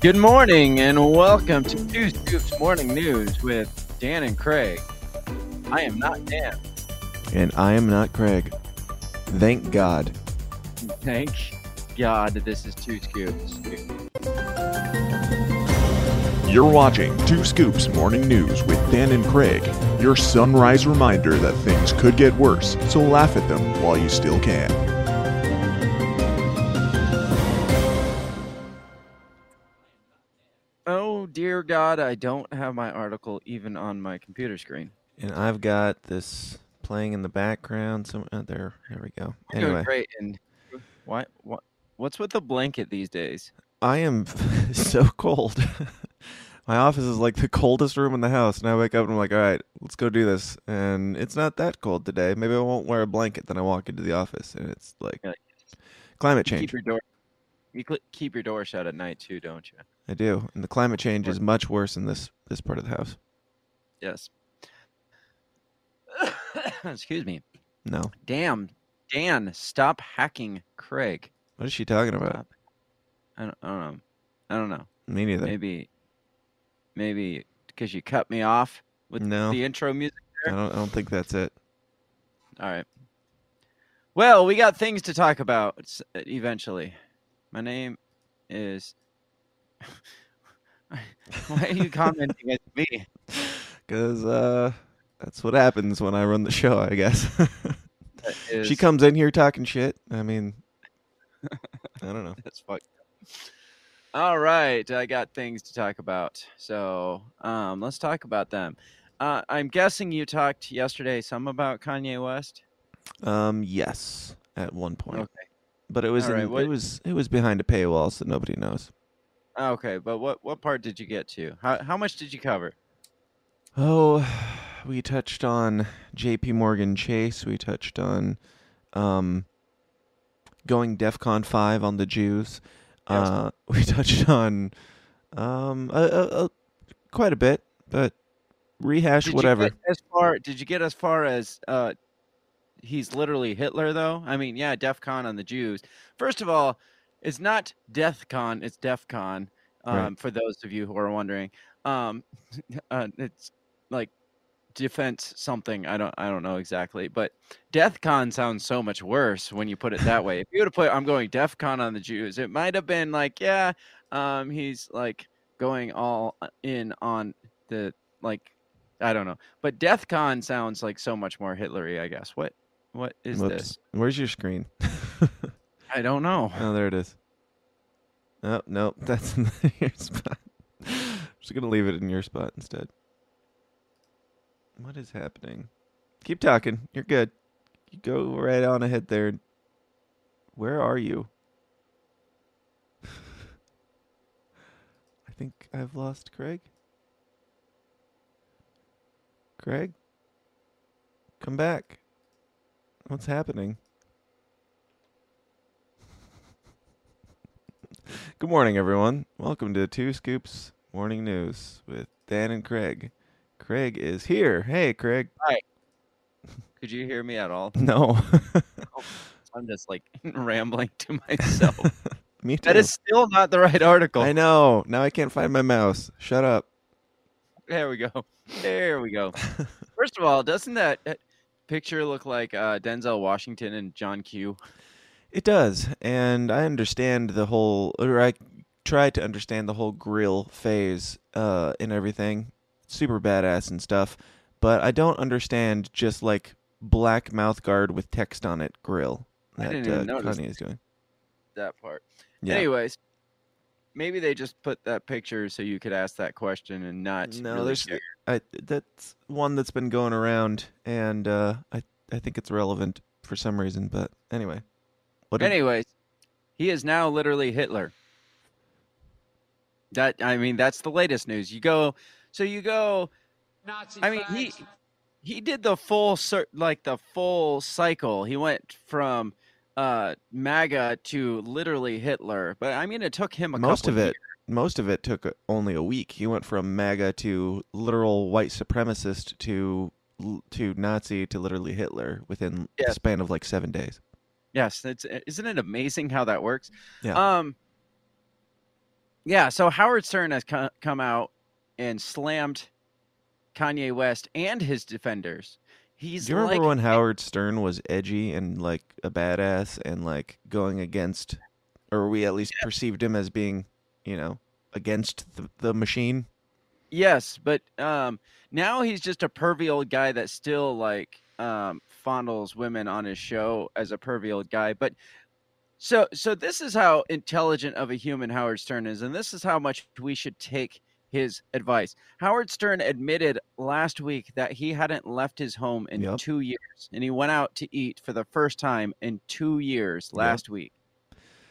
Good morning and welcome to Two Scoops Morning News with Dan and Craig. I am not Dan. And I am not Craig. Thank God. Thank God this is Two Scoops. You're watching Two Scoops Morning News with Dan and Craig, your sunrise reminder that things could get worse, so laugh at them while you still can. Dear God, I don't have my article even on my computer screen. And I've got this playing in the background. Some uh, there, there we go. You're doing Anyway, great. And why, what, what's with the blanket these days? I am so cold. My office is like the coldest room in the house, and I wake up and I'm like, "All right, let's go do this." And it's not that cold today. Maybe I won't wear a blanket. Then I walk into the office, and it's like Yeah. climate You change. keep your door. You cl- keep your door shut at night too, don't you? I do, and the climate change is much worse in this this part of the house. Yes. Excuse me. No, Damn, Dan, stop hacking Craig. what is she talking about? Stop. I don't, I don't know. I don't know. Me neither. Maybe, maybe because you cut me off with No. the intro music. I don't. I don't think that's it. All right. Well, we got things to talk about eventually. My name is. Why are you commenting at me? Because uh, that's what happens when I run the show, I guess. That she comes in here talking shit. I mean, I don't know. That's fucked. All right, I got things to talk about. So, um, let's talk about them. Uh, I'm guessing you talked yesterday some about Kanye West. Um, yes, at one point, Okay. But it was All right, in, what- it was it was behind a paywall, so nobody knows. Okay, but what what part did you get to? How how much did you cover? Oh, we touched on J.P. Morgan Chase. We touched on um, going DefCon five on the Jews. Yes. Uh, we touched on um, a, a, a, quite a bit, but rehash Did whatever. As far did you get as far as uh, he's literally Hitler though? I mean, yeah, DEF CON on the Jews. First of all, it's not Death Con, it's DEF CON. Um, Right. For those of you who are wondering, um, uh, it's like defense something. I don't I don't know exactly, but Death Con sounds so much worse when you put it that way. If you would have put I'm going DEF CON on the Jews, it might have been like, yeah, um, he's like going all uh, in on the like I don't know. But Death Con sounds like so much more Hitlery, I guess. What what is Whoops. this? Where's your screen? I don't know. Oh, there it is. Oh, no, that's in your spot. I'm just gonna leave it in your spot instead. What is happening? Keep talking. You're good. You go right on ahead there. Where are you? I think I've lost Craig. Craig? Come back. What's happening? Good morning, everyone. Welcome to Two Scoops Morning News with Dan and Craig. Craig is here. Hey, Craig. Hi. Could you hear me at all? No. I'm just like rambling to myself. Me too. that is still not the right article. I know. Now I can't find my mouse. Shut up. There we go. There we go. First of all, doesn't that uh, picture look like uh, Denzel Washington and John Q? It does, and I understand the whole, or I try to understand the whole grill phase uh, and everything. Super badass and stuff, but I don't understand just like black mouth guard with text on it grill I that uh, Kanye is doing. That part. Yeah. Anyways, maybe they just put that picture so you could ask that question and not. No, really there's care. I, that's one that's been going around, and uh, I I think it's relevant for some reason. But anyway, what did- Anyways, he is now literally Hitler. That I mean, that's the latest news. You go, so you go. Nazi I mean, he he did the full cir- like the full cycle. He went from uh MAGA to literally Hitler. But I mean, it took him a most couple of it most of it took uh, only a week. He went from MAGA to literal white supremacist to to Nazi to literally Hitler within the span of like seven days. Yes, it's isn't it amazing how that works? Yeah. Um yeah, so Howard Stern has co- come out and slammed Kanye West and his defenders. He's Do you remember like, when Howard Stern was edgy and like a badass and like going against, or we at least perceived him as being, you know, against the, the machine? Yes, but um, now he's just a pervy old guy that still like um, fondles women on his show as a pervy old guy. But so so this is how intelligent of a human Howard Stern is, and this is how much we should take his advice. Howard Stern admitted last week that he hadn't left his home in Yep. two years, and he went out to eat for the first time in two years last week.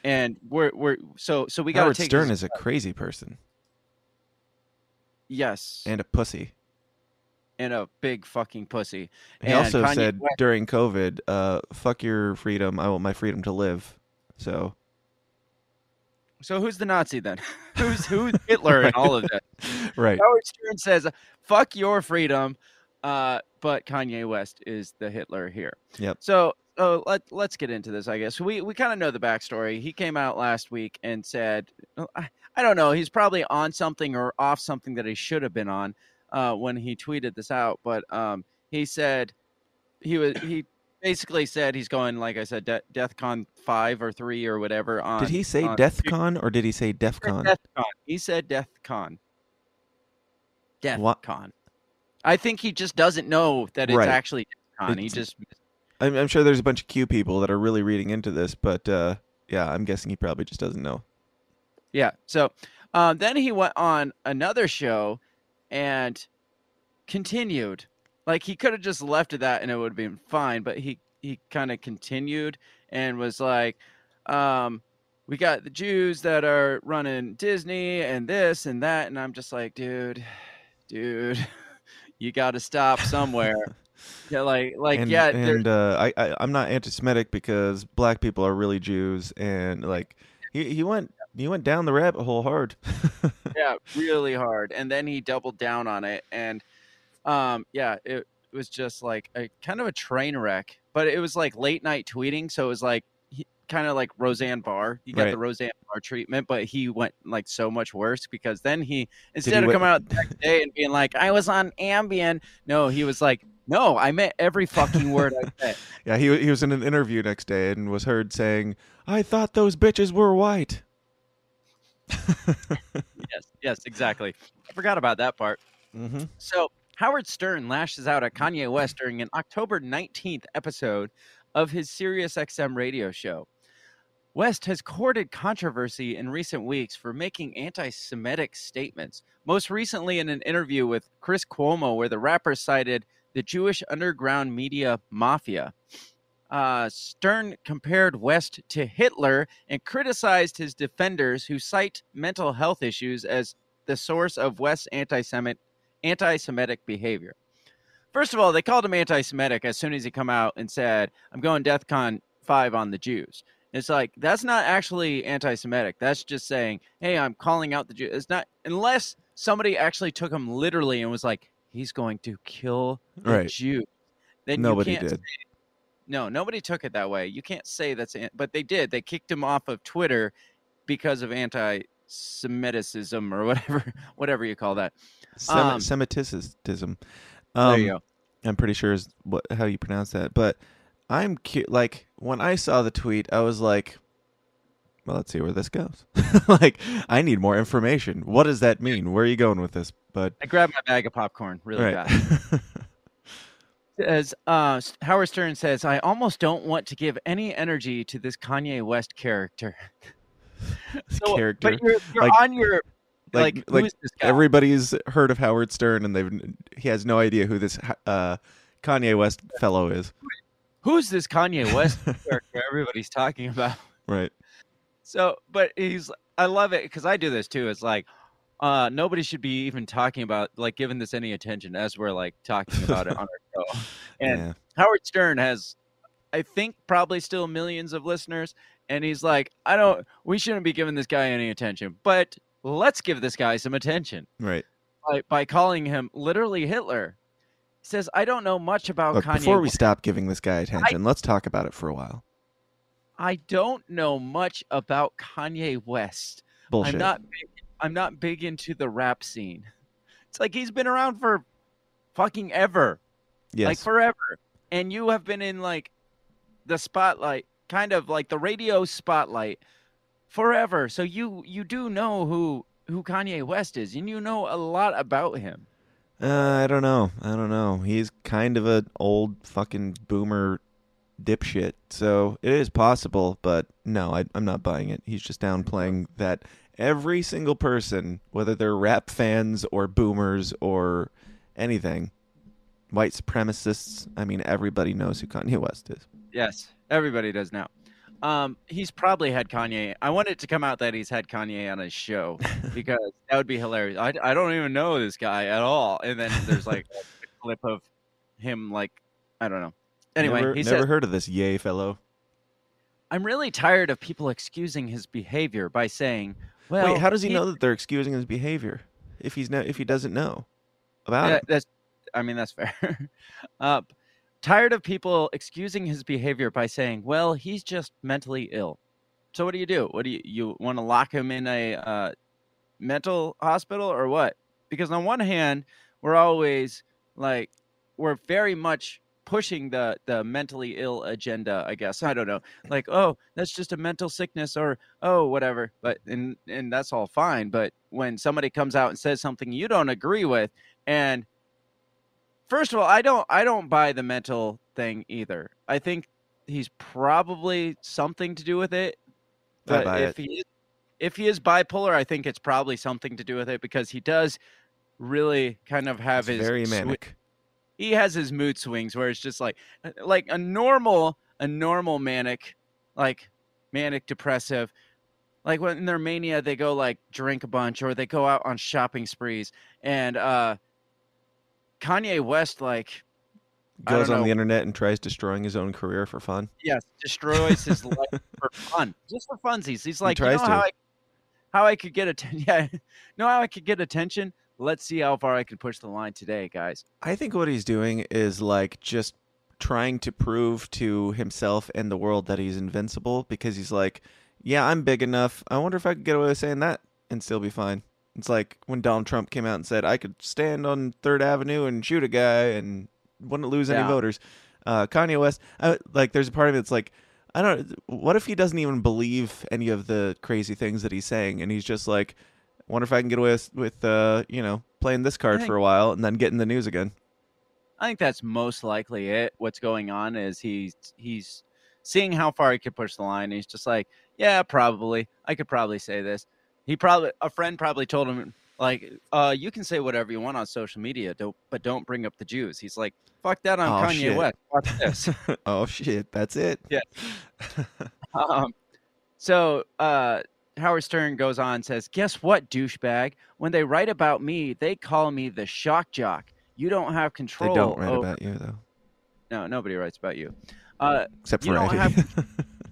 And we're we're so so we got Howard Stern is a crazy person yes and a pussy. and a big fucking pussy. He And also Kanye said West- during COVID, uh, "Fuck your freedom. I want my freedom to live." So So who's the Nazi then? who's who's Hitler in all of that? right, Howard Stern says, "Fuck your freedom," uh, but Kanye West is the Hitler here. Yep. So, so let let's get into this. I guess we we kind of know the backstory. He came out last week and said, I, I don't know, he's probably on something or off something that he should have been on uh, when he tweeted this out. But um, he said he was he basically said he's going like I said, De- DeathCon five or three or whatever. On did he say on- DeathCon or did he say He DefCon? DeathCon. He said DeathCon. What- DeathCon. I think he just doesn't know that it's Right. actually DeathCon. He It's- just I'm, I'm sure there's a bunch of Q people that are really reading into this, but uh, yeah, I'm guessing he probably just doesn't know. yeah. So um, then he went on another show and continued. Like he could have just left it that and it would have been fine, but he he kind of continued and was like, um, "We got the Jews that are running Disney and this and that," and I'm just like, dude, dude, you got to stop somewhere. yeah, like like and, yeah, and uh, I, I I'm not anti-Semitic because black people are really Jews, and like he, he went he went down the rabbit hole hard. yeah, really hard. And then he doubled down on it, and um, yeah, it, was just like a kind of a train wreck. But it was like late night tweeting, so it was like kind of like Roseanne Barr. You got Right. the Roseanne Barr treatment, but he went like so much worse because then he instead he of coming out the next day and being like, "I was on Ambien," no, he was like, "No, I meant every fucking word I said." yeah, he he was in an interview next day and was heard saying, "I thought those bitches were white." yes, yes, exactly. I forgot about that part. hmm So Howard Stern lashes out at Kanye West during an October 19th episode of his SiriusXM radio show. West has courted controversy in recent weeks for making anti Semitic statements, most recently in an interview with Chris Cuomo, where the rapper cited the Jewish underground media mafia. Uh, Stern compared West to Hitler and criticized his defenders who cite mental health issues as the source of West's anti Semitic anti-Semitic behavior. First of all, they called him anti-Semitic as soon as he come out and said, "I'm going DEFCON five on the Jews." It's like that's not actually anti-Semitic. That's just saying, "Hey, I'm calling out the Jews." It's not unless somebody actually took him literally and was like, "He's going to kill the Right. Jew." Then Nobody you can't did. no, nobody took it that way. You can't say that's, but they did. They kicked him off of Twitter because of anti-Semitism or whatever, whatever you call that. Sem- Um, Semiticism. there Um, you go. I'm pretty sure is what how you pronounce that. But I'm cu- like when I saw the tweet, I was like, "Well, let's see where this goes." like, I need more information. What does that mean? Where are you going with this? But I grabbed my bag of popcorn really right. fast. As uh, Howard Stern says, I almost don't want to give any energy to this Kanye West character. So, character. but you're, you're Like- on your like, like- like this guy? Everybody's heard of Howard Stern, and they've he has no idea who this uh, Kanye West fellow is. Who's this Kanye West character everybody's talking about? Right. So, but he's, I love it because I do this too. It's like, uh, nobody should be even talking about, like, giving this any attention as we're like talking about it on our show. And yeah. Howard Stern has, I think, probably still millions of listeners. And he's like, I don't, we shouldn't be giving this guy any attention, but let's give this guy some attention Right. by, by calling him literally Hitler. He says, I don't know much about Look, Kanye. before we stop giving this guy attention, let's talk about it for a while. I don't know much about Kanye West. Bullshit. I'm not. I'm not big into the rap scene. It's like he's been around for fucking ever, Yes. like forever, and you have been in like the spotlight, kind of like the radio spotlight forever. So you you do know who who Kanye West is, and you know a lot about him. Uh, I don't know. I don't know. He's kind of an old fucking boomer dipshit. So it is possible, but no, I, I'm not buying it. He's just downplaying that every single person, whether they're rap fans or boomers or anything, white supremacists, I mean, everybody knows who Kanye West is. Yes, everybody does now. Um, he's probably had Kanye. I want it to come out that he's had Kanye on his show because that would be hilarious. I, I don't even know this guy at all, and then there's like a clip of him like I don't know. Anyway, never, he never says, heard of this yay fellow. "I'm really tired of people excusing his behavior by saying, well, Wait, how does he know that they're excusing his behavior if he's no, if he doesn't know about Yeah, it? that's, I mean, that's fair. uh, tired of people excusing his behavior by saying, "Well, he's just mentally ill." So what do you do? What do you you want to lock him in a uh, mental hospital or what? Because on one hand, we're always like we're very much pushing the the mentally ill agenda. I guess I don't know. Like, oh, that's just a mental sickness, or oh, whatever. But and and that's all fine. But when somebody comes out and says something you don't agree with, and first of all, I don't I don't buy the mental thing either. I think he's probably something to do with it. But if it. he if he is bipolar, I think it's probably something to do with it because he does really kind of have It's his very manic. he has his mood swings where it's just like like a normal a normal manic like manic depressive like when in their mania they go like drink a bunch or they go out on shopping sprees and uh Kanye West like Goes on the internet and tries destroying his own career for fun. yes destroys his life for fun just for funsies he's like you know tries how. I how I could get attention yeah know how I could get attention let's see how far I can push the line today guys I think what he's doing is like just trying to prove to himself and the world that he's invincible because he's like, yeah, I'm big enough. I wonder if I could get away with saying that and still be fine. It's like when Donald Trump came out and said I could stand on Third Avenue and shoot a guy and wouldn't lose any Yeah. voters. Uh, Kanye West, I, like, there's a part of me that's like, I don't. What if he doesn't even believe any of the crazy things that he's saying, and he's just like, wonder if I can get away with, with uh, you know, playing this card think- for a while and then get in the news again. I think that's most likely it. What's going on is he's he's seeing how far he could push the line. He's just like, yeah, probably. I could probably say this. He probably a friend probably told him like, uh, you can say whatever you want on social media, don't but don't bring up the Jews. He's like, fuck that on Oh, Kanye shit. West. Watch this. oh shit, that's it. Yeah. um, so uh, Howard Stern goes on and says, "Guess what, douchebag? When they write about me, they call me the shock jock. You don't have control. they don't write over- about you though, No, nobody writes about you. Uh, except for you don't Eddie.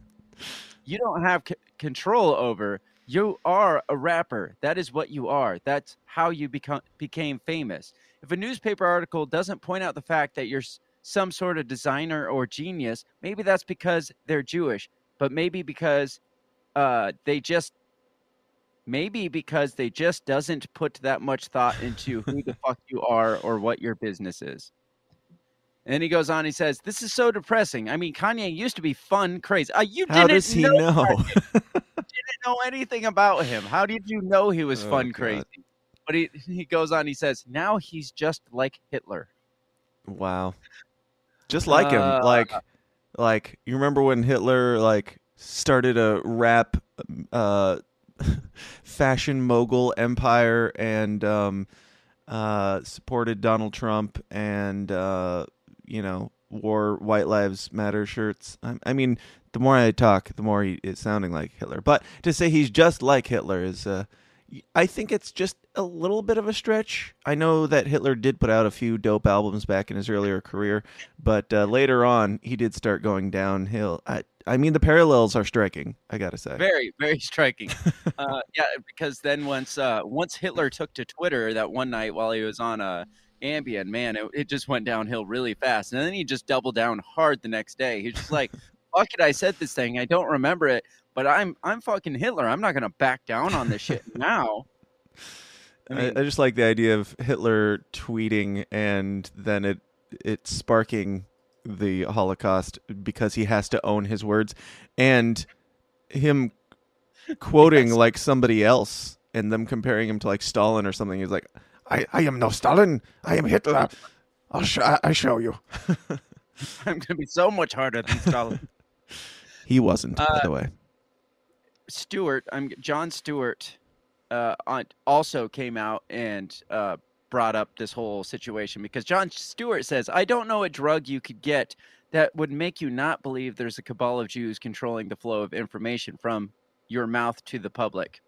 you don't have c- control over. You are a rapper. That is what you are. That's how you become became famous. If a newspaper article doesn't point out the fact that you're some sort of designer or genius, maybe that's because they're Jewish, but maybe because uh, they just maybe because they just doesn't put that much thought into who the fuck you are or what your business is. And then he goes on. He says, "This is so depressing. I mean, Kanye used to be fun, crazy. Uh, you How didn't does he know, know? didn't know anything about him. How did you know he was Oh, fun, God. crazy?" But he he goes on. He says, "Now he's just like Hitler." wow, just like him. Uh, like, like you remember when Hitler like started a rap, uh, fashion mogul empire and um, uh, supported Donald Trump and uh, you know wore White Lives Matter shirts. I, I mean, the more I talk, the more he is sounding like Hitler. But to say he's just like Hitler is, uh, I think it's just a little bit of a stretch. I know that Hitler did put out a few dope albums back in his earlier career, but uh, later on he did start going downhill. I, I mean, the parallels are striking. I gotta say. Very, very striking. uh, yeah, because then once uh, once Hitler took to Twitter that one night while he was on uh, Ambien, man, it, it just went downhill really fast. And then he just doubled down hard the next day. He's just like, "Fuck it, I said this thing. I don't remember it, but I'm I'm fucking Hitler. I'm not gonna back down on this shit now." I I, mean- I just like the idea of Hitler tweeting and then it it sparking the Holocaust because he has to own his words and him quoting Yes. like somebody else and them comparing him to like Stalin or something. He's like, I, I am no Stalin. I am Hitler. I'll sh- I, I show you. I'm gonna be so much harder than Stalin. He wasn't, by Uh, the way. Stewart, I'm Jon Stewart, uh, on, also came out and uh, brought up this whole situation because Jon Stewart says, "I don't know a drug you could get that would make you not believe there's a cabal of Jews controlling the flow of information from your mouth to the public."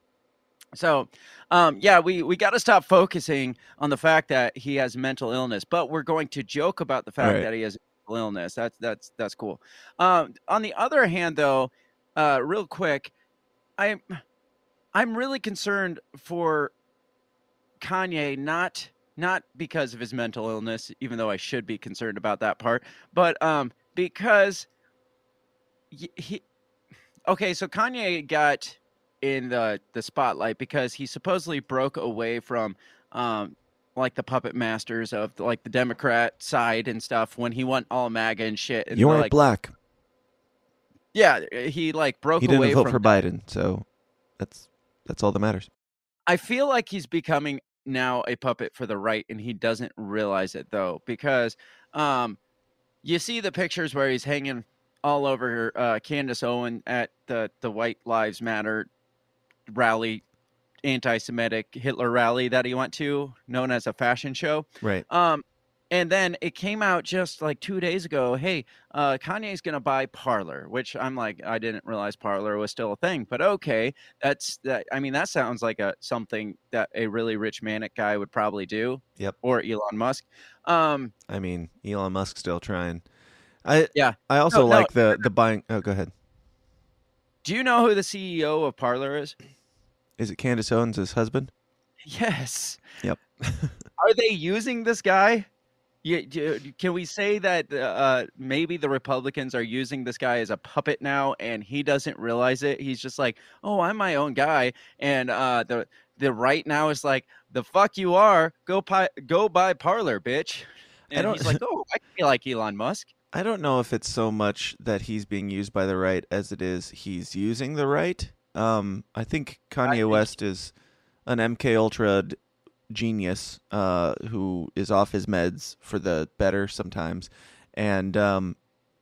So, um, yeah, we, we got to stop focusing on the fact that he has mental illness, but we're going to joke about the fact Right. that he has mental illness. That's that's that's cool. Um, on the other hand, though, uh, real quick, I'm I'm really concerned for Kanye not not because of his mental illness, even though I should be concerned about that part, but um because he okay, so Kanye got in the the spotlight because he supposedly broke away from um like the puppet masters of like the Democrat side and stuff when he went all MAGA and shit. And You aren't like, black. yeah, he like broke He didn't away vote from for Biden, so that's that's all that matters. I feel like he's becoming now a puppet for the right, and he doesn't realize it though, because um, you see the pictures where he's hanging all over uh, Candace Owen at the the White Lives Matter rally, anti-Semitic Hitler rally that he went to, known as a fashion show. Right. Um, and then it came out just like two days ago. Hey, uh, Kanye's gonna buy Parler, which I'm like, I didn't realize Parler was still a thing, but okay, that's that. I mean, that sounds like a something that a really rich manic guy would probably do. Yep. Or Elon Musk. Um, I mean, Elon Musk's still trying. I Yeah. I also no. like the the buying. Oh, go ahead. do you know who the CEO of Parler is? Is it Candace Owens' husband? Yes. Yep. Are they using this guy? Yeah, can we say that uh, maybe the Republicans are using this guy as a puppet now, and he doesn't realize it? He's just like, "Oh, I'm my own guy," and uh, the the right now is like, "The fuck you are? Go pi- go buy Parler, bitch." I And don't- he's like, "Oh, I feel like Elon Musk." I don't know if it's so much that he's being used by the right as it is he's using the right. Um, I think Kanye think- West is an MK Ultra d- genius uh, who is off his meds for the better sometimes, and um,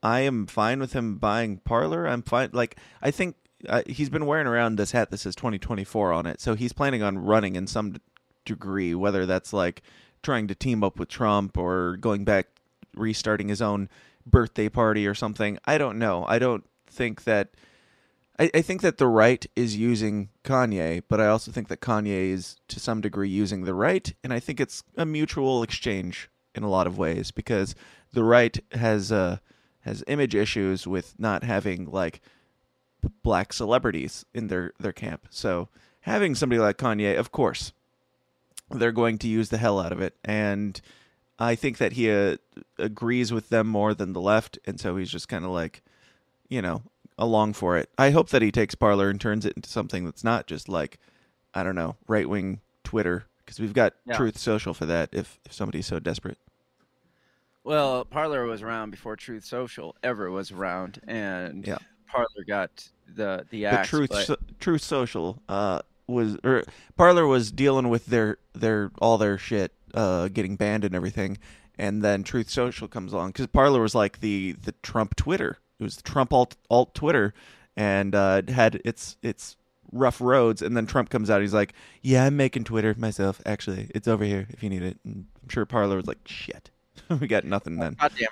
I am fine with him buying Parler. I'm fine. Like I think uh, he's been wearing around this hat that says 2024 on it, so he's planning on running in some d- degree, whether that's like trying to team up with Trump or going back, restarting his own birthday party or something. I don't know. I don't think that. I, I think that the right is using Kanye, but I also think that Kanye is to some degree using the right, and I think it's a mutual exchange in a lot of ways because the right has uh, has image issues with not having like black celebrities in their their camp. So having somebody like Kanye, of course, they're going to use the hell out of it, and I think that he uh, agrees with them more than the left, and so he's just kind of like, you know, along for it. I hope that he takes Parler and turns it into something that's not just like, I don't know, right wing Twitter, because we've got Yeah. Truth Social for that. If if somebody's so desperate, Well, Parler was around before Truth Social ever was around, and Yeah. Parler got the the but. Truth but- so, Truth Social uh was or Parler was dealing with their their all their shit uh getting banned and everything, and then Truth Social comes along because Parler was like the the Trump Twitter. It was Trump alt alt Twitter, and uh, it had its its rough roads. And then Trump comes out. He's like, "Yeah, I'm making Twitter myself. Actually, it's over here if you need it." And I'm sure Parler was like, "Shit, we got nothing then." God damn it.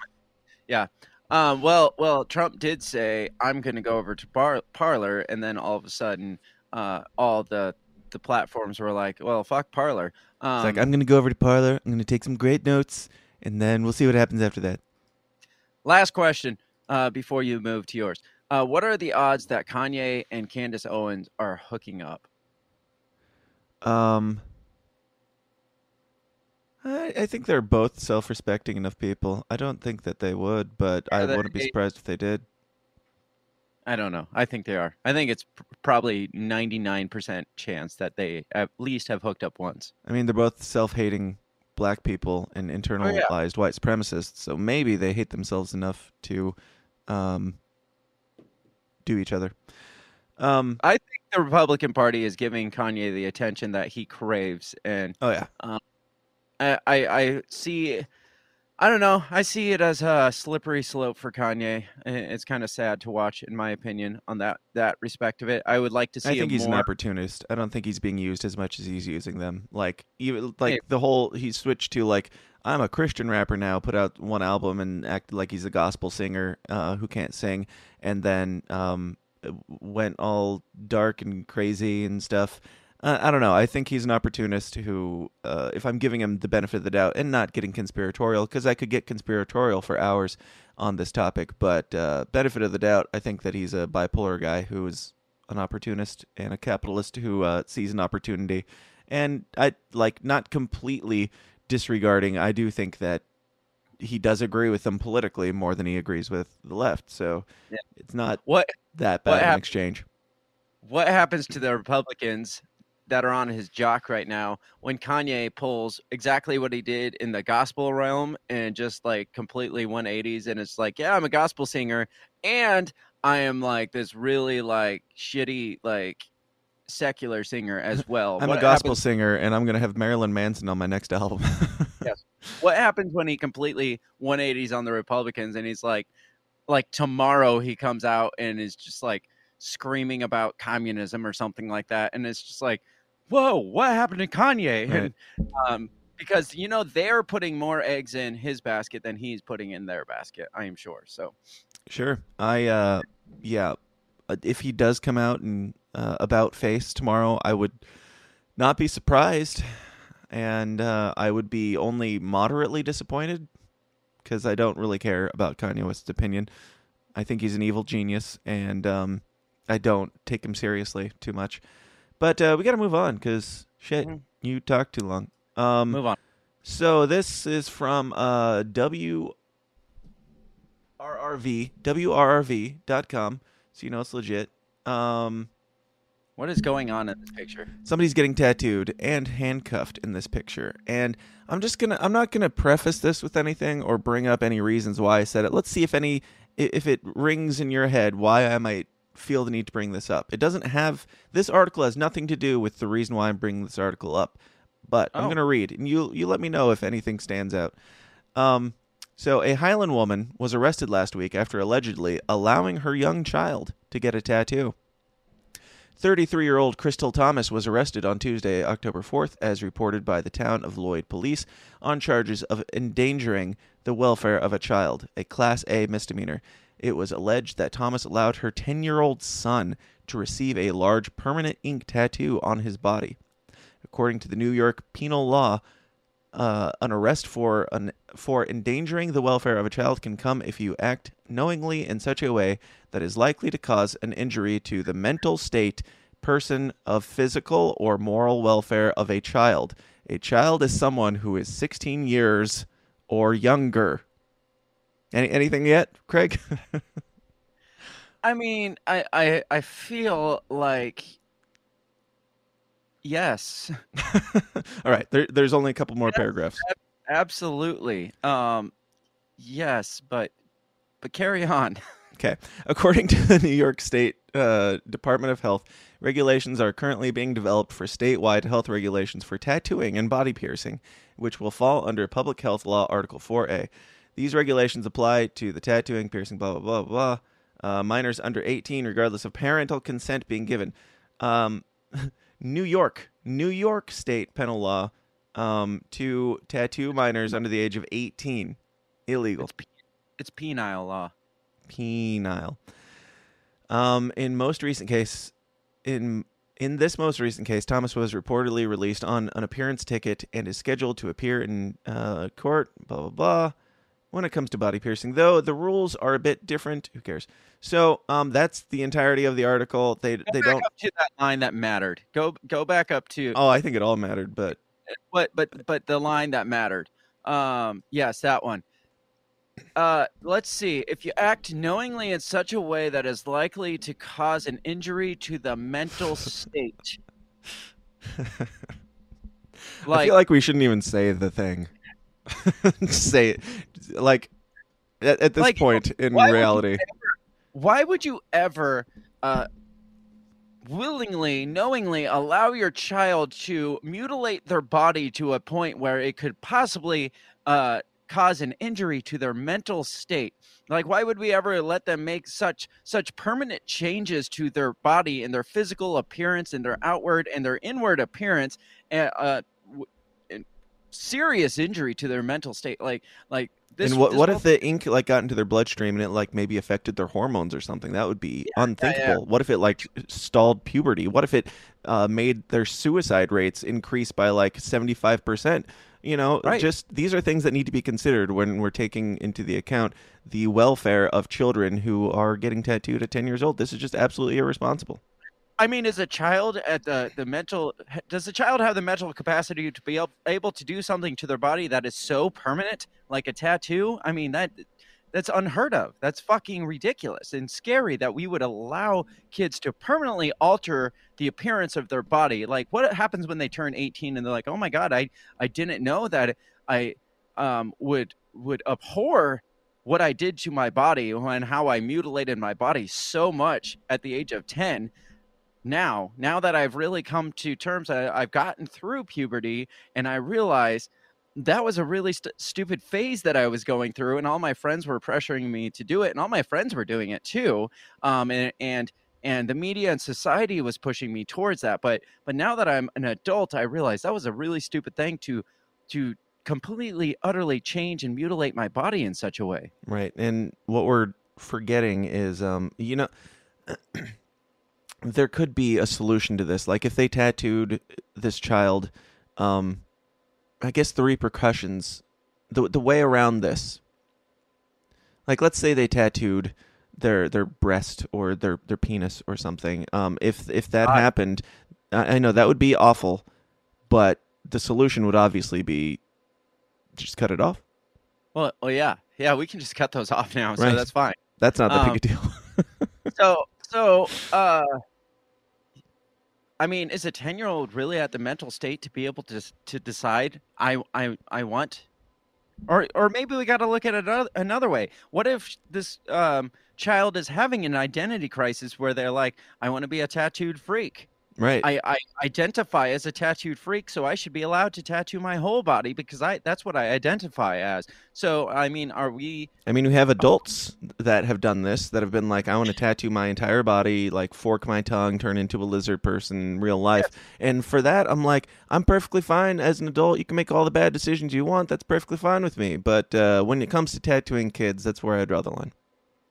Yeah. Um, well, well, Trump did say I'm going to go over to Par- Parler, and then all of a sudden, uh, all the the platforms were like, "Well, fuck Parler." Um, It's like I'm gonna go over to Parler. I'm gonna take some great notes, and then we'll see what happens after that. last question uh, before you move to yours. Uh, what are the odds that Kanye and Candace Owens are hooking up? Um, I, I think they're both self-respecting enough people. I don't think that they would, but Yeah, I wouldn't be surprised if they did. I don't know. I think they are. I think it's pr- probably 99% chance that they at least have hooked up once. I mean, they're both self-hating black people and internalized white supremacists, so maybe they hate themselves enough to um, do each other. Um, I think the Republican Party is giving Kanye the attention that he craves, and oh yeah, um, I, I, I see. I don't know. I see it as a slippery slope for Kanye. It's kind of sad to watch, in my opinion, on that that respect of it. I would like to see. I think he's more. an opportunist. I don't think he's being used as much as he's using them. Like even like Hey. the whole he switched to like I'm a Christian rapper now. Put out one album and acted like he's a gospel singer uh, who can't sing, and then um, went all dark and crazy and stuff. Uh, I don't know. I think he's an opportunist who, uh, if I'm giving him the benefit of the doubt and not getting conspiratorial, because I could get conspiratorial for hours on this topic, but uh, benefit of the doubt, I think that he's a bipolar guy who is an opportunist and a capitalist who uh, sees an opportunity. And I like not completely disregarding. I do think that he does agree with them politically more than he agrees with the left. So Yeah. it's not What that What bad an hap- exchange. what happens to the Republicans that are on his jock right now when Kanye pulls exactly what he did in the gospel realm and just like completely 180s and it's like, yeah, I'm a gospel singer and I am like this really like shitty like secular singer as well. I'm What a gospel happens- singer, and I'm gonna have Marilyn Manson on my next album. yes. what happens when he completely 180s on the Republicans and he's like like tomorrow he comes out and is just like screaming about communism or something like that and it's just like whoa what happened to Kanye Right. and um because you know they're putting more eggs in his basket than he's putting in their basket I am sure so Sure. I uh yeah, if he does come out and uh, about face tomorrow, I would not be surprised and uh, I would be only moderately disappointed cuz I don't really care about Kanye West's opinion. I think he's an evil genius and um I don't take him seriously too much. But uh, we got to move on cuz shit, Mhm. you talked too long. Um move on so this is from uh, W RRV WRRV.com. So you know it's legit. Um, what is going on in this picture somebody's getting tattooed and handcuffed in this picture. And I'm just gonna I'm not gonna preface this with anything or bring up any reasons why I said it. Let's see if any if it rings in your head why I might feel the need to bring this up. It doesn't have this article has nothing to do with the reason why I'm bringing this article up. But I'm Oh. gonna read and you you let me know if anything stands out. Um, so a Highland woman was arrested last week after allegedly allowing her young child to get a tattoo. 33 year old Crystal Thomas was arrested on Tuesday, October 4th, as reported by the town of Lloyd police, on charges of endangering the welfare of a child, a Class A misdemeanor. It was alleged that Thomas allowed her 10 year old son to receive a large permanent ink tattoo on his body. According to the New York penal law, uh, an arrest for an for endangering the welfare of a child can come if you act knowingly in such a way that is likely to cause an injury to the mental state, person of physical or moral welfare of a child. A child is someone who is 16 years or younger. Any anything yet, Craig? I mean I I I feel like yes All right, there, there's only a couple more paragraphs. Absolutely. Um yes, but but carry on. Okay. According to the New York State uh, Department of Health, regulations are currently being developed for statewide health regulations for tattooing and body piercing, which will fall under Public Health Law Article 4A. These regulations apply to the tattooing, piercing, blah, blah, blah, blah, uh, minors under 18, regardless of parental consent being given. Um, New York, New York State penal law um, to tattoo minors under the age of 18. Illegal It's pe- it's penile law. penile. Um, in most recent case, in in this most recent case, Thomas was reportedly released on an appearance ticket and is scheduled to appear in uh, court. Blah blah blah. When it comes to body piercing, though, the rules are a bit different. Who cares? So, um, that's the entirety of the article. They Go they back don't. up to that line that mattered. Go go back up to Oh, I think it all mattered, but but but but the line that mattered. Um yes, that one. uh, let's see. If you act knowingly in such a way that is likely to cause an injury to the mental state, I feel like we shouldn't even say the thing. say it. Like at, at this Like, point in why would you reality. why would you ever uh, willingly, knowingly allow your child to mutilate their body to a point where it could possibly uh, cause an injury to their mental state? Like, why would we ever let them make such such permanent changes to their body and their physical appearance and their outward and their inward appearance, and uh, serious injury to their mental state? Like, like this. and what this what if the ink like got into their bloodstream and it like maybe affected their hormones or something? That would be unthinkable. What if it like stalled puberty? What if it uh, made their suicide rates increase by like seventy five percent? You know, Right. just these are things that need to be considered when we're taking into the account the welfare of children who are getting tattooed at ten years old. This is just absolutely irresponsible. I mean, is a child at the the mental? Does the child have the mental capacity to be ab- able to do something to their body that is so permanent, like a tattoo? I mean, that that's unheard of. That's fucking ridiculous and scary that we would allow kids to permanently alter the appearance of their body. Like, what happens when they turn eighteen and they're like, "Oh my god, I I didn't know that I um would would abhor." What I did to my body and how I mutilated my body so much at the age of 10 now now that i've really come to terms I, i've gotten through puberty and i realize that was a really st- stupid phase that i was going through and all my friends were pressuring me to do it and all my friends were doing it too um, and and and the media and society was pushing me towards that but but now that i'm an adult i realize that was a really stupid thing to to completely utterly change and mutilate my body in such a way Right. And what we're forgetting is um you know there could be a solution to this. Like if they tattooed this child um I guess the repercussions the the way around this. Like let's say they tattooed their their breast or their their penis or something. Um if if that God. happened I, I know that would be awful, but the solution would obviously be just cut it off. well, well yeah yeah we can just cut those off now so Right. that's fine That's not that Um, big a deal. so so uh i mean is a 10 year old really at the mental state to be able to to decide i i i want or or maybe we got to look at it another, another way. What if this um child is having an identity crisis where they're like i want to be a tattooed freak right. I, I identify as a tattooed freak so i should be allowed to tattoo my whole body because i that's what i identify as so i mean are we I mean, we have adults that have done this that have been like, I want to tattoo my entire body, like fork my tongue, turn into a lizard person in real life. And for that, I'm like, I'm perfectly fine as an adult. You can make all the bad decisions you want. That's perfectly fine with me. But uh, when it comes to tattooing kids, that's where I draw the line.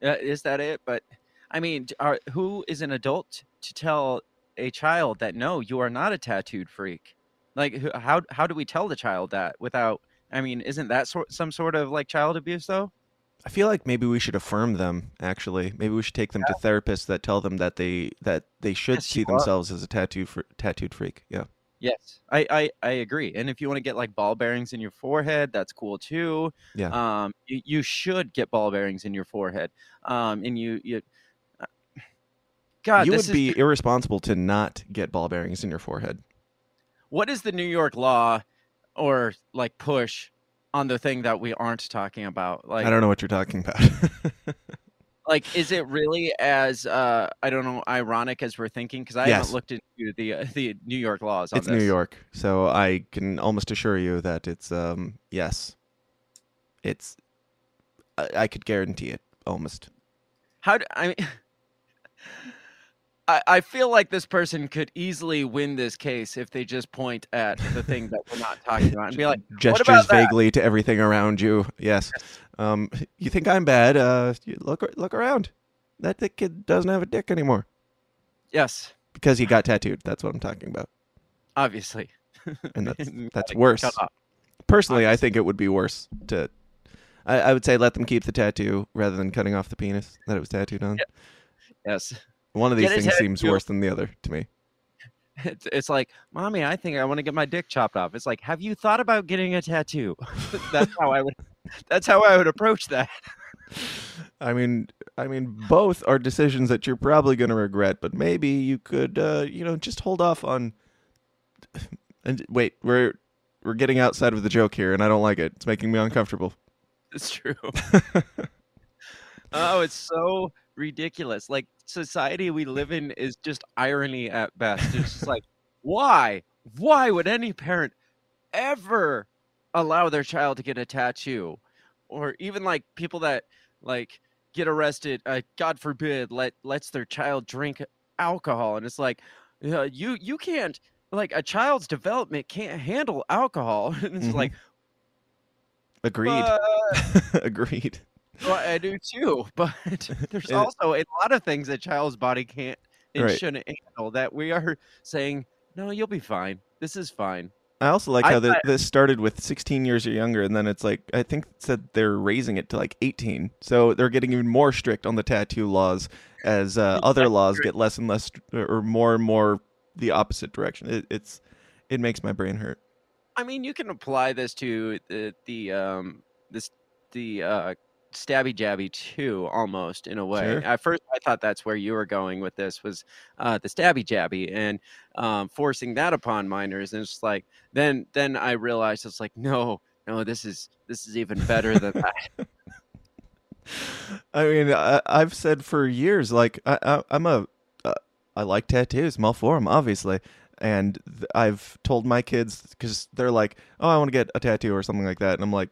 Uh, is that it? But I mean, are, who is an adult to tell a child that no, you are not a tattooed freak? Like, how how do we tell the child that without? I mean, isn't that sort some sort of like child abuse though? I feel like maybe we should affirm them. Actually, maybe we should take them to therapists that tell them that they that they should Yes, see you are. themselves as a tattoo fr- tattooed freak. Yeah. Yes, I, I I agree. And if you want to get like ball bearings in your forehead, that's cool too. Yeah. Um, you, you should get ball bearings in your forehead. Um, and you you. God, you this would is be irresponsible to not get ball bearings in your forehead. what is the New York law or like push on the thing that we aren't talking about? Like I don't know what you're talking about. like is it really as uh I don't know ironic as we're thinking because I Yes. haven't looked into the uh, the New York laws on it's this. New York, so I can almost assure you that it's um yes, it's I, I could guarantee it almost. How do I mean? I, I feel like this person could easily win this case if they just point at the thing that we're not talking about and be like, Gestures vaguely to everything around you. Yes. Um, you think I'm bad? Uh, look look around. That kid doesn't have a dick anymore "Yes, because he got tattooed. That's what I'm talking about. obviously." And that's You worse. Personally, I think it would be worse to. I, I would say let them keep the tattoo rather than cutting off the penis that it was tattooed on. Yes, One of these things seems worse than the other to me. it's it's like, mommy, I think I want to get my dick chopped off. It's like, have you thought about getting a tattoo? That's how I would. That's how I would approach that. I mean, I mean, both are decisions that you're probably going to regret, but maybe you could, uh, you know, just hold off on. And wait, we're we're getting outside of the joke here, and I don't like it. It's making me uncomfortable. It's true. oh, it's so ridiculous. Like society we live in is just irony at best. It's just like, why? Why would any parent ever allow their child to get a tattoo? Or even like people that like get arrested, uh, God forbid, let lets their child drink alcohol, and it's like, uh, you you can't like a child's development can't handle alcohol. and it's Mhm. like, Agreed. Agreed. Well, I do too, but there's It- also a lot of things a child's body can't and Right. shouldn't handle that we are saying, no, you'll be fine. This is fine. I also like I how the, thought- this started with 16 years or younger, and then it's like I think it said they're raising it to like 18, so they're getting even more strict on the tattoo laws as uh, other laws get less and less or more and more the opposite direction. It, it's it makes my brain hurt. I mean, you can apply this to the the um this the uh stabby jabby too, almost in a way. Sure. At first, I thought that's where you were going with this was uh, the stabby jabby and um, forcing that upon minors, and it's like then then I realized it's like no no this is this is even better than that. I mean, I, I've said for years, like I, I, I'm a, uh, I like tattoos. I'm all for them, obviously. And th- I've told my kids because they're like, "Oh, I want to get a tattoo or something like that," and I'm like,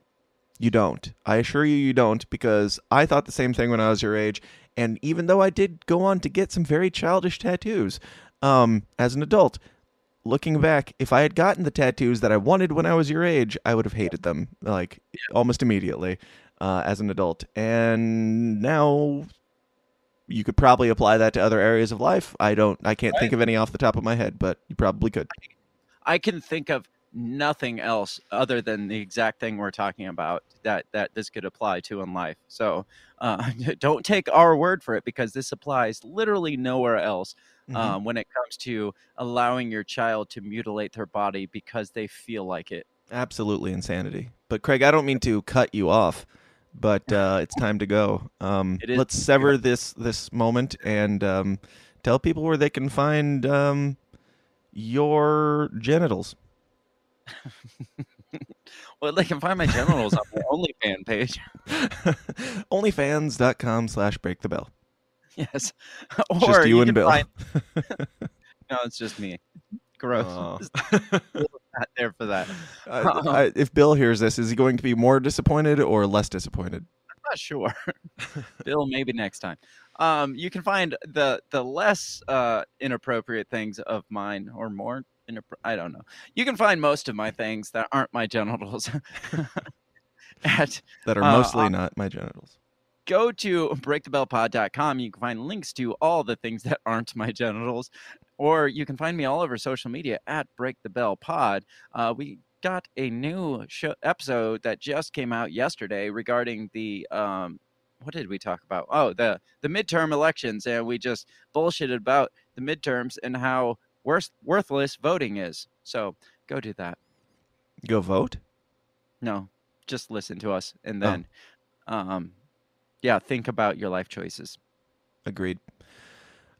"You don't. I assure you, you don't." Because I thought the same thing when I was your age. And even though I did go on to get some very childish tattoos, um, as an adult, looking back, if I had gotten the tattoos that I wanted when I was your age, I would have hated them like almost immediately uh, as an adult. And now you could probably apply that to other areas of life. I don't, I can't think of any off the top of my head, but you probably could. I can think of nothing else other than the exact thing we're talking about that that this could apply to in life. So uh, don't take our word for it because this applies literally nowhere else Mhm. um, when it comes to allowing your child to mutilate their body because they feel like it. Absolutely insanity. But Craig, I don't mean to cut you off, but uh, it's time to go. Um, let's sever this this moment and um, tell people where they can find um, your genitals. Well, they can find my genitals on my OnlyFans page. Onlyfans.com slash break the bell. Yes, or just you, and can Bill. find- no, it's just me. Gross. Oh. Not there for that. I- I- if Bill hears this, is he going to be more disappointed or less disappointed? I'm not sure. Bill, maybe next time. Um, you can find the the less uh, inappropriate things of mine, or more. I don't know. You can find most of my things that aren't my genitals at That are Uh, mostly uh, not my genitals. go to breakthebellpod.com. You can find links to all the things that aren't my genitals, or you can find me all over social media at Break the Bell Pod. Uh, we got a new show, episode that just came out yesterday regarding the um, what did we talk about? Oh, the the midterm elections, and we just bullshitted about the midterms and how worth, worthless voting is. So go do that. Go vote? No, just listen to us, and Oh. then, um, yeah, think about your life choices. Agreed.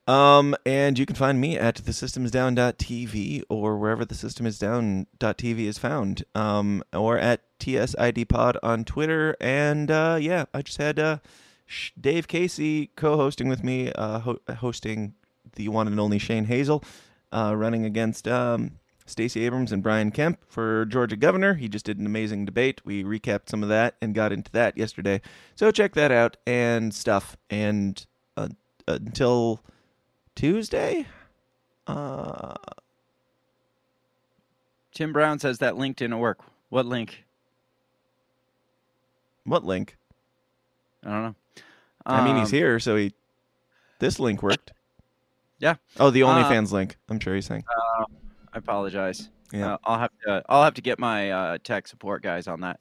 Um, and you can find me at thesystemsdown.tv or wherever the system is down.tv is found. Um, or at TSIDpod on Twitter. And uh, yeah, I just had uh, Sh- Dave Casey co-hosting with me, uh, ho- hosting the one and only Shane Hazel, uh, running against um, Stacey Abrams and Brian Kemp for Georgia governor. He just did an amazing debate. We recapped some of that and got into that yesterday. So check that out and stuff. And uh, until Tuesday, uh, Tim Brown says that link didn't work. What link? what link? I don't know. I mean, he's Um, here, so he. This link worked. Yeah. Oh, the Uh, OnlyFans link. I'm sure he's saying. I apologize. Yeah. Uh, I'll have to. I'll have to get my uh, tech support guys on that.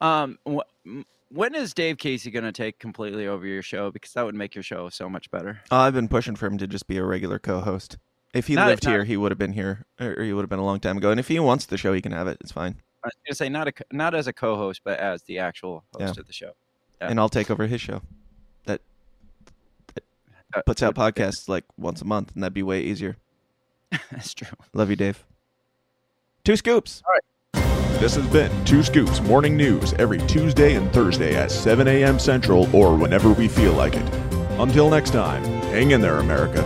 Um, wh- when is Dave Casey going to take completely over your show? Because that would make your show so much better. Oh, I've been pushing for him to just be a regular co-host. If he Not- lived not- here, he would have been here, or he would have been a long time ago. And if he wants the show, he can have it. It's fine. I was gonna say not a not as a co-host, but as the actual host Yeah. of the show. Yeah. and I'll take over his show. That Uh, puts out podcasts like once a month, and that'd be way easier. That's true. Love you, Dave. Two scoops. All right. This has been Two Scoops Morning News every Tuesday and Thursday at 7 a.m. Central or whenever we feel like it. Until next time, hang in there, America.